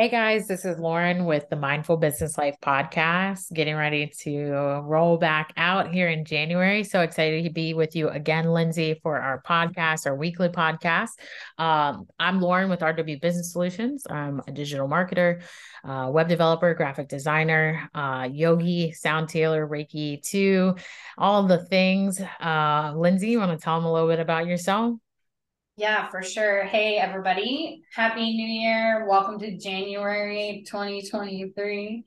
Hey guys, this is Lauren with the Mindful Business Life podcast, getting ready to roll back out here in January. So excited to be with you again, Lindsay, for our podcast, our weekly podcast. Um, I'm Lauren with RW Business Solutions. I'm a digital marketer, uh, web developer, graphic designer, uh, yogi, sound tailor, Reiki, too, all the things. Uh, Lindsay, you want to tell them a little bit about yourself? Yeah, for sure. Hey, everybody. Happy New Year. Welcome to January 2023.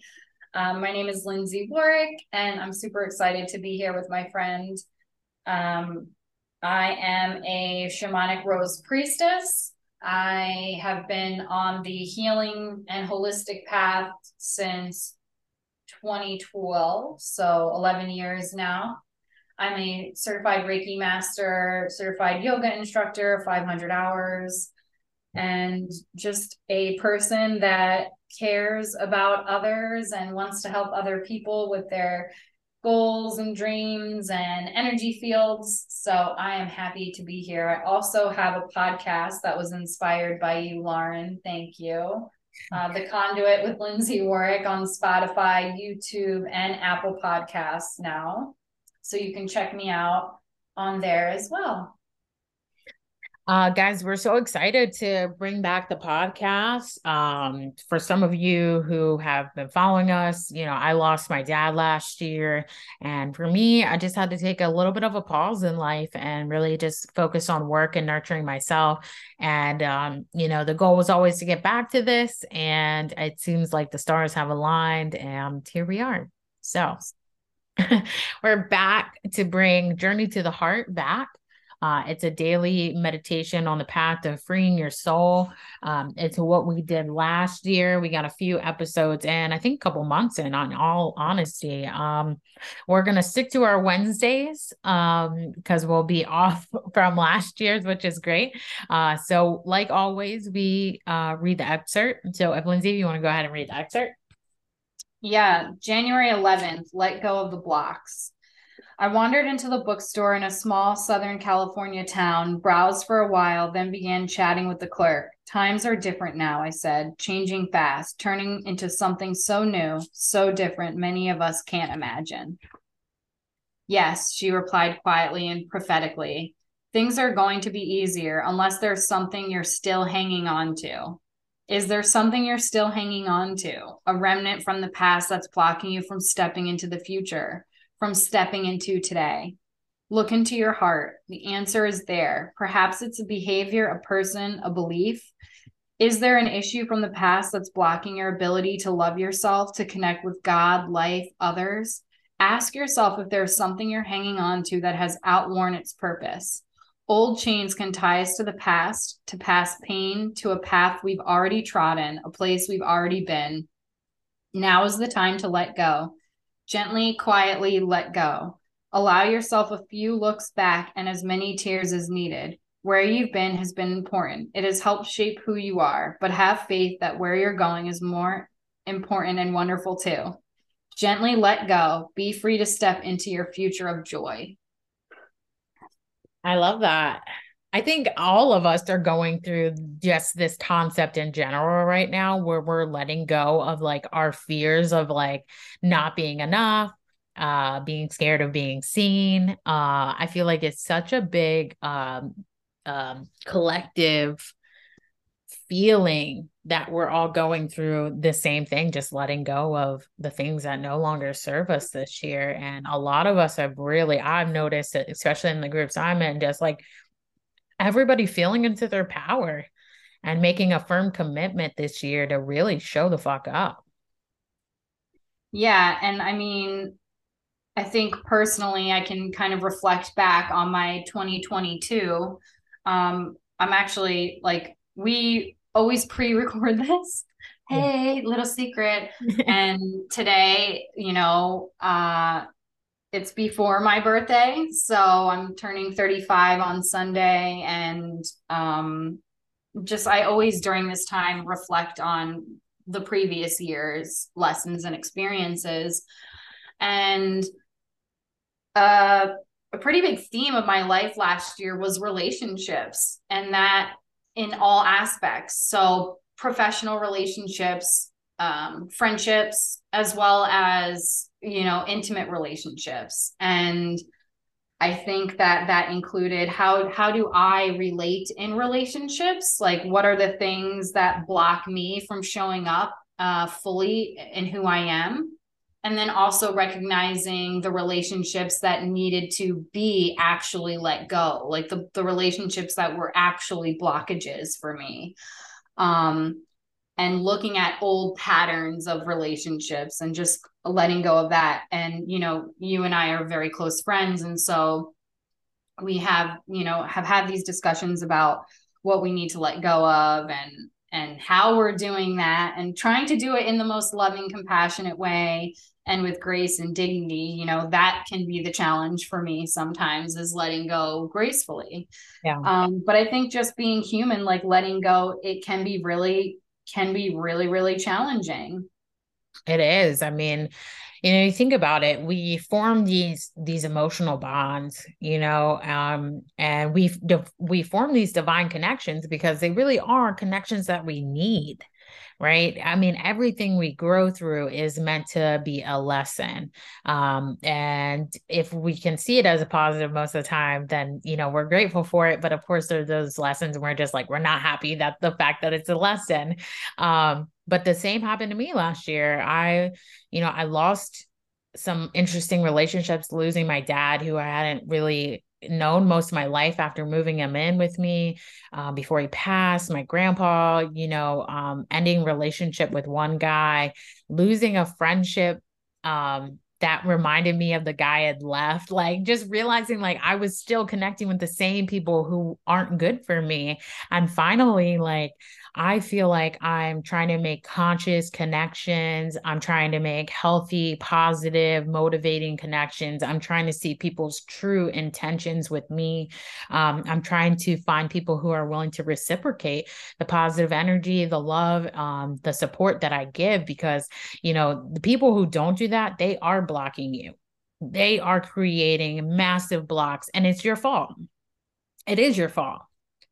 Um, my name is Lindsay Warwick, and I'm super excited to be here with my friend. Um, I am a shamanic rose priestess. I have been on the healing and holistic path since 2012, so 11 years now. I'm a certified Reiki master, certified yoga instructor, 500 hours, and just a person that cares about others and wants to help other people with their goals and dreams and energy fields. So I am happy to be here. I also have a podcast that was inspired by you, Lauren. Thank you. Uh, the Conduit with Lindsay Warwick on Spotify, YouTube, and Apple Podcasts now. So you can check me out on there as well. Uh, guys, we're so excited to bring back the podcast. Um, for some of you who have been following us, you know, I lost my dad last year. And for me, I just had to take a little bit of a pause in life and really just focus on work and nurturing myself. And, um, you know, the goal was always to get back to this. And it seems like the stars have aligned, and here we are. So, We're back to bring Journey to the Heart back. Uh, it's a daily meditation on the path of freeing your soul. Um, it's what we did last year. We got a few episodes in, I think a couple months in, on all honesty. Um, we're going to stick to our Wednesdays because um, we'll be off from last year's, which is great. Uh, so, like always, we uh, read the excerpt. So, if Lindsay, you want to go ahead and read the excerpt. Yeah, January 11th, let go of the blocks. I wandered into the bookstore in a small Southern California town, browsed for a while, then began chatting with the clerk. Times are different now, I said, changing fast, turning into something so new, so different, many of us can't imagine. Yes, she replied quietly and prophetically. Things are going to be easier unless there's something you're still hanging on to. Is there something you're still hanging on to? A remnant from the past that's blocking you from stepping into the future, from stepping into today? Look into your heart. The answer is there. Perhaps it's a behavior, a person, a belief. Is there an issue from the past that's blocking your ability to love yourself, to connect with God, life, others? Ask yourself if there's something you're hanging on to that has outworn its purpose. Old chains can tie us to the past, to past pain, to a path we've already trodden, a place we've already been. Now is the time to let go. Gently, quietly let go. Allow yourself a few looks back and as many tears as needed. Where you've been has been important. It has helped shape who you are, but have faith that where you're going is more important and wonderful too. Gently let go. Be free to step into your future of joy. I love that. I think all of us are going through just this concept in general right now where we're letting go of like our fears of like not being enough, uh being scared of being seen. Uh I feel like it's such a big um um collective feeling that we're all going through the same thing, just letting go of the things that no longer serve us this year. And a lot of us have really, I've noticed it, especially in the groups I'm in, just like everybody feeling into their power and making a firm commitment this year to really show the fuck up. Yeah. And I mean, I think personally, I can kind of reflect back on my 2022. Um, I'm actually like, we always pre-record this. Hey little secret. And today you know uh it's before my birthday so i'm turning 35 on sunday. And um just i always during this time reflect on the previous year's lessons and experiences. And uh a pretty big theme of my life last year was relationships. And that in all aspects. So professional relationships, um, friendships, as well as, you know, intimate relationships. And I think that that included how how do I relate in relationships? Like what are the things that block me from showing up uh, fully in who I am? And then also recognizing the relationships that needed to be actually let go, like the, the relationships that were actually blockages for me. Um, and looking at old patterns of relationships and just letting go of that and you know you and i are very close friends and so we have you know have had these discussions about what we need to let go of and and how we're doing that and trying to do it in the most loving compassionate way and with grace and dignity you know that can be the challenge for me sometimes is letting go gracefully. Yeah. Um but i think just being human like letting go it can be really can be really really challenging it is. I mean, you know, you think about it, we form these these emotional bonds, you know, um, and we we form these divine connections because they really are connections that we need right? I mean, everything we grow through is meant to be a lesson. Um, and if we can see it as a positive most of the time, then, you know, we're grateful for it. But of course, there are those lessons we're just like, we're not happy that the fact that it's a lesson. Um, but the same happened to me last year. I, you know, I lost some interesting relationships losing my dad who I hadn't really known most of my life after moving him in with me uh, before he passed my grandpa you know um, ending relationship with one guy losing a friendship um, that reminded me of the guy had left like just realizing like i was still connecting with the same people who aren't good for me and finally like I feel like I'm trying to make conscious connections. I'm trying to make healthy, positive, motivating connections. I'm trying to see people's true intentions with me. Um, I'm trying to find people who are willing to reciprocate the positive energy, the love, um, the support that I give, because, you know, the people who don't do that, they are blocking you. They are creating massive blocks, and it's your fault. It is your fault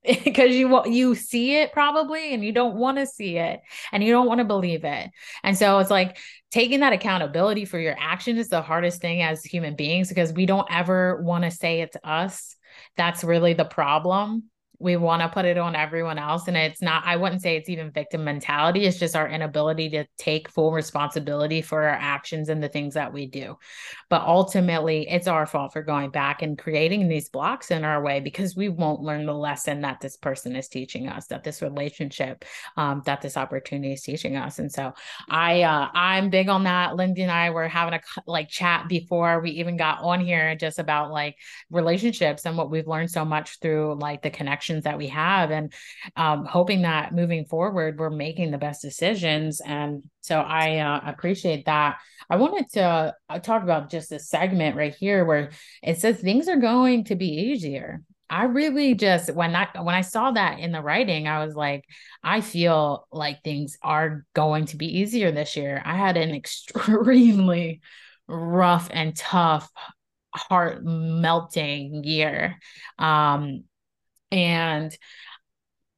because you you see it probably and you don't want to see it and you don't want to believe it. And so it's like taking that accountability for your action is the hardest thing as human beings because we don't ever want to say it's us. That's really the problem we want to put it on everyone else and it's not i wouldn't say it's even victim mentality it's just our inability to take full responsibility for our actions and the things that we do. But ultimately it's our fault for going back and creating these blocks in our way because we won't learn the lesson that this person is teaching us that this relationship um, that this opportunity is teaching us. And so i uh, i'm big on that. Lindsay and i were having a like chat before we even got on here just about like relationships and what we've learned so much through like the connection that we have and um, hoping that moving forward we're making the best decisions and so i uh, appreciate that i wanted to uh, talk about just this segment right here where it says things are going to be easier I really just when I when I saw that in the writing, I was like, I feel like things are going to be easier this year. I had an extremely rough and tough heart melting year. Um, and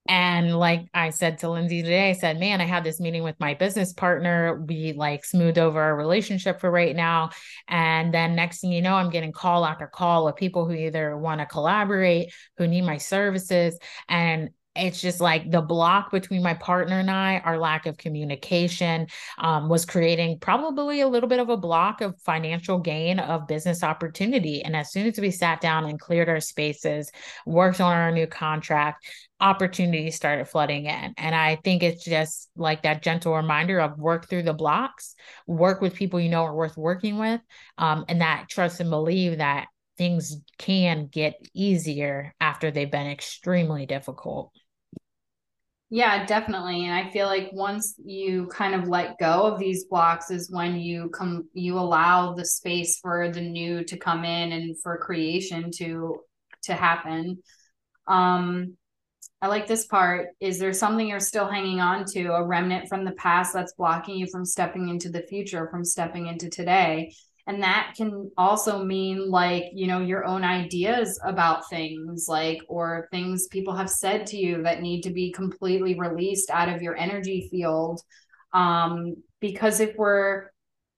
and like I said to Lindsay today, I said, man, I had this meeting with my business partner. We like smoothed over our relationship for right now. And then next thing you know, I'm getting call after call of people who either want to collaborate, who need my services. And it's just like the block between my partner and I, our lack of communication um, was creating probably a little bit of a block of financial gain of business opportunity. And as soon as we sat down and cleared our spaces, worked on our new contract, opportunities started flooding in. And I think it's just like that gentle reminder of work through the blocks, work with people you know are worth working with, um, and that trust and believe that things can get easier after they've been extremely difficult. Yeah, definitely. And I feel like once you kind of let go of these blocks is when you come you allow the space for the new to come in and for creation to to happen. Um I like this part. Is there something you're still hanging on to, a remnant from the past that's blocking you from stepping into the future, from stepping into today? And that can also mean like you know your own ideas about things like or things people have said to you that need to be completely released out of your energy field. Um because if we're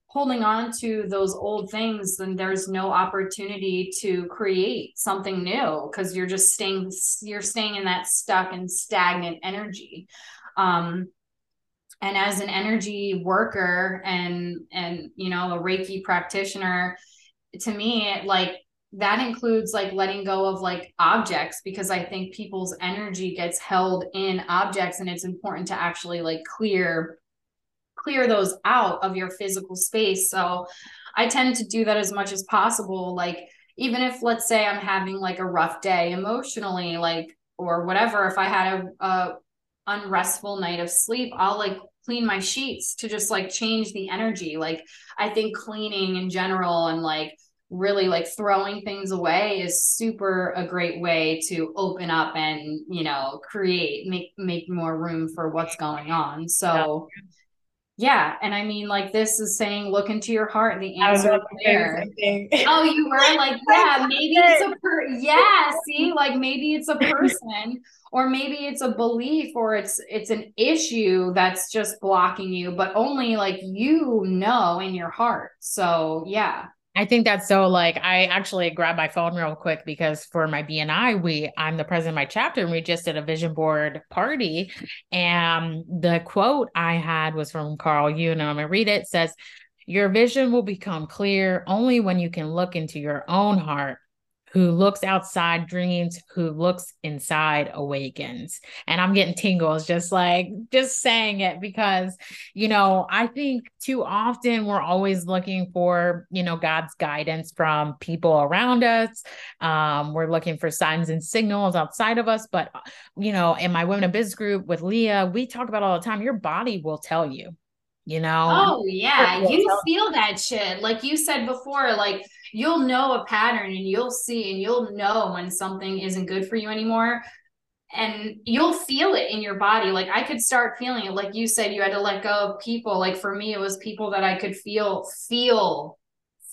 holding on to those old things then there's no opportunity to create something new because you're just staying you're staying in that stuck and stagnant energy. Um and as an energy worker and and you know a reiki practitioner to me like that includes like letting go of like objects because i think people's energy gets held in objects and it's important to actually like clear clear those out of your physical space. So I tend to do that as much as possible. Like, even if, let's say, I'm having like a rough day emotionally, like, or whatever, if I had a, a unrestful night of sleep, I'll like clean my sheets to just like change the energy. Like, I think cleaning in general and like really like throwing things away is super a great way to open up and you know create make make more room for what's going on so yeah, and I mean, like this is saying, look into your heart. And the answer is there. oh, you were like, yeah, maybe it's a per. Yeah, see, like maybe it's a person, or maybe it's a belief, or it's it's an issue that's just blocking you, but only like you know in your heart. So yeah, I think that's so like I actually grabbed my phone real quick because for my BNI, we I'm the president of my chapter and we just did a vision board party. And the quote I had was from Carl Jung. And I'm gonna read it. it says, Your vision will become clear only when you can look into your own heart who looks outside dreams, who looks inside awakens. And I'm getting tingles just like just saying it because, you know, I think too often we're always looking for, you know, God's guidance from people around us. Um, we're looking for signs and signals outside of us. But, you know, in my Women in Biz group with Leah, we talk about all the time, your body will tell you you know oh yeah you feel that shit like you said before like you'll know a pattern and you'll see and you'll know when something isn't good for you anymore and you'll feel it in your body like i could start feeling it like you said you had to let go of people like for me it was people that i could feel feel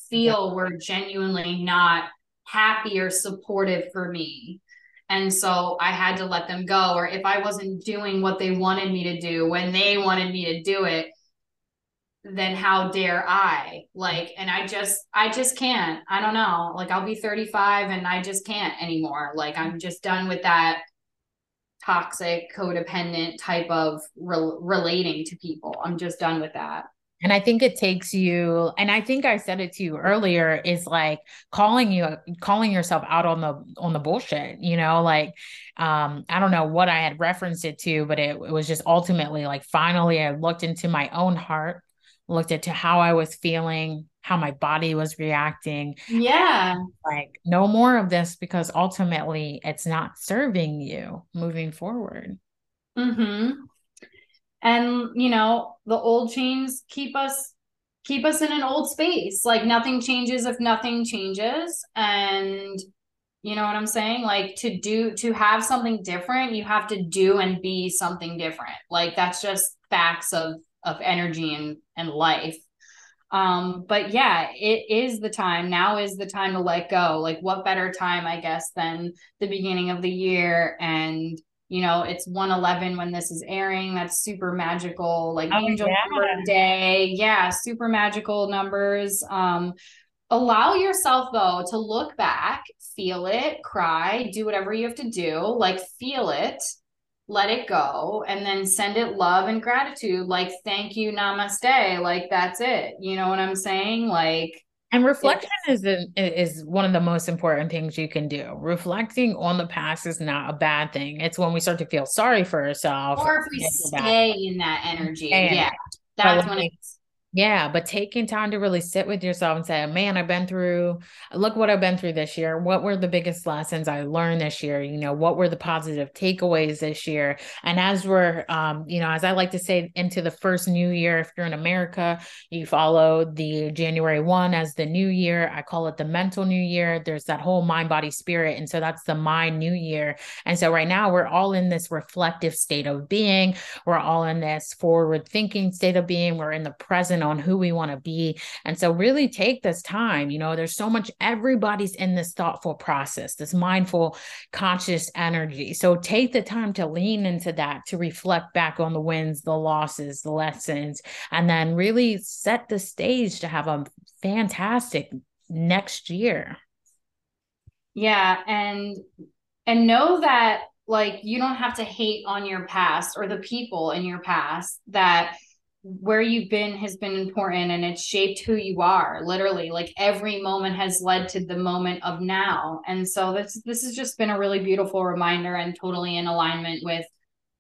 feel yeah. were genuinely not happy or supportive for me and so i had to let them go or if i wasn't doing what they wanted me to do when they wanted me to do it then how dare I? Like, and I just, I just can't. I don't know. Like, I'll be 35 and I just can't anymore. Like, I'm just done with that toxic, codependent type of re- relating to people. I'm just done with that. And I think it takes you, and I think I said it to you earlier, is like calling you, calling yourself out on the on the bullshit. You know, like um, I don't know what I had referenced it to, but it, it was just ultimately like finally I looked into my own heart looked into how I was feeling, how my body was reacting. Yeah. Like, no more of this because ultimately it's not serving you moving forward. Mm-hmm. And you know, the old chains keep us keep us in an old space. Like nothing changes if nothing changes. And you know what I'm saying? Like to do to have something different, you have to do and be something different. Like that's just facts of of energy and and life. Um but yeah it is the time. Now is the time to let go. Like what better time i guess than the beginning of the year? And you know it's 111 when this is airing. That's super magical like oh, angel yeah. day. Yeah super magical numbers. Um allow yourself though to look back feel it cry do whatever you have to do like feel it let it go and then send it love and gratitude like thank you namaste like that's it you know what i'm saying like and reflection is a, is one of the most important things you can do. Reflecting on the past is not a bad thing. It's when we start to feel sorry for ourselves, or if we stay in that energy. yeah, that's when it's yeah, but taking time to really sit with yourself and say, man, I've been through, look what I've been through this year. What were the biggest lessons I learned this year? You know, what were the positive takeaways this year? And as we're, um, you know, as I like to say, into the first new year, if you're in America, you follow the January 1 as the new year. I call it the mental new year. There's that whole mind, body, spirit. And so that's the mind new year. And so right now we're all in this reflective state of being. We're all in this forward thinking state of being. We're in the present on who we want to be. And so, really take this time. You know, there's so much, everybody's in this thoughtful process, this mindful, conscious energy. So, take the time to lean into that, to reflect back on the wins, the losses, the lessons, and then really set the stage to have a fantastic next year. Yeah. And, and know that like you don't have to hate on your past or the people in your past that where you've been has been important and it's shaped who you are literally. Like every moment has led to the moment of now. And so this this has just been a really beautiful reminder and totally in alignment with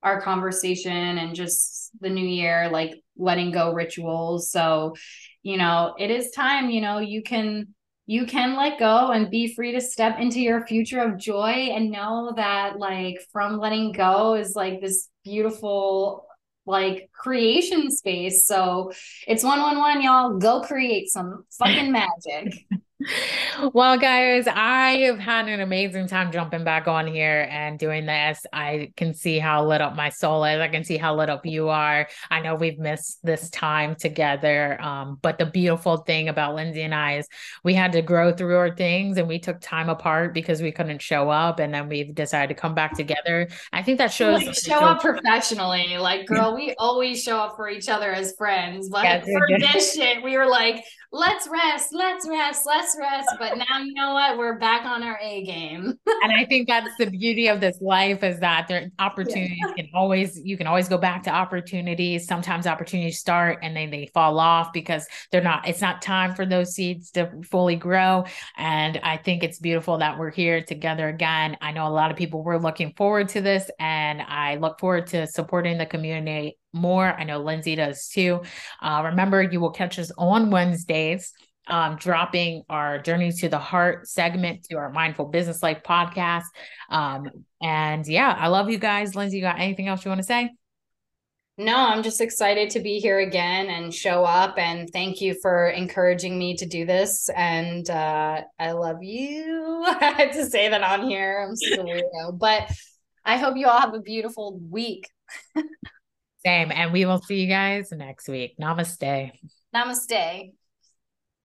our conversation and just the new year like letting go rituals. So you know it is time you know you can you can let go and be free to step into your future of joy and know that like from letting go is like this beautiful like creation space. So it's 111 y'all. Go create some fucking magic well, guys, I have had an amazing time jumping back on here and doing this. I can see how lit up my soul is. I can see how lit up you are. I know we've missed this time together. Um, but the beautiful thing about Lindsay and I is we had to grow through our things and we took time apart because we couldn't show up. And then we've decided to come back together. I think that shows like, show up professionally. Like, girl, we always show up for each other as friends. But yeah, for this shit, we were like, let's rest, let's rest, let's rest. But now you know what? We're back on our A game. and I think that's the beauty of this life is that there opportunities yeah. can always you can always go back to opportunities. Sometimes opportunities start and then they fall off because they're not it's not time for those seeds to fully grow. And I think it's beautiful that we're here together again. I know a lot of people were looking forward to this and I look forward to supporting the community more. I know Lindsay does too. Uh, remember, you will catch us on Wednesdays, um, dropping our Journey to the Heart segment to our Mindful Business Life podcast. Um, and yeah, I love you guys. Lindsay, you got anything else you want to say? No, I'm just excited to be here again and show up. And thank you for encouraging me to do this. And uh, I love you. I had to say that on here. I'm so weirdo, but I hope you all have a beautiful week. Same. And we will see you guys next week. Namaste. Namaste.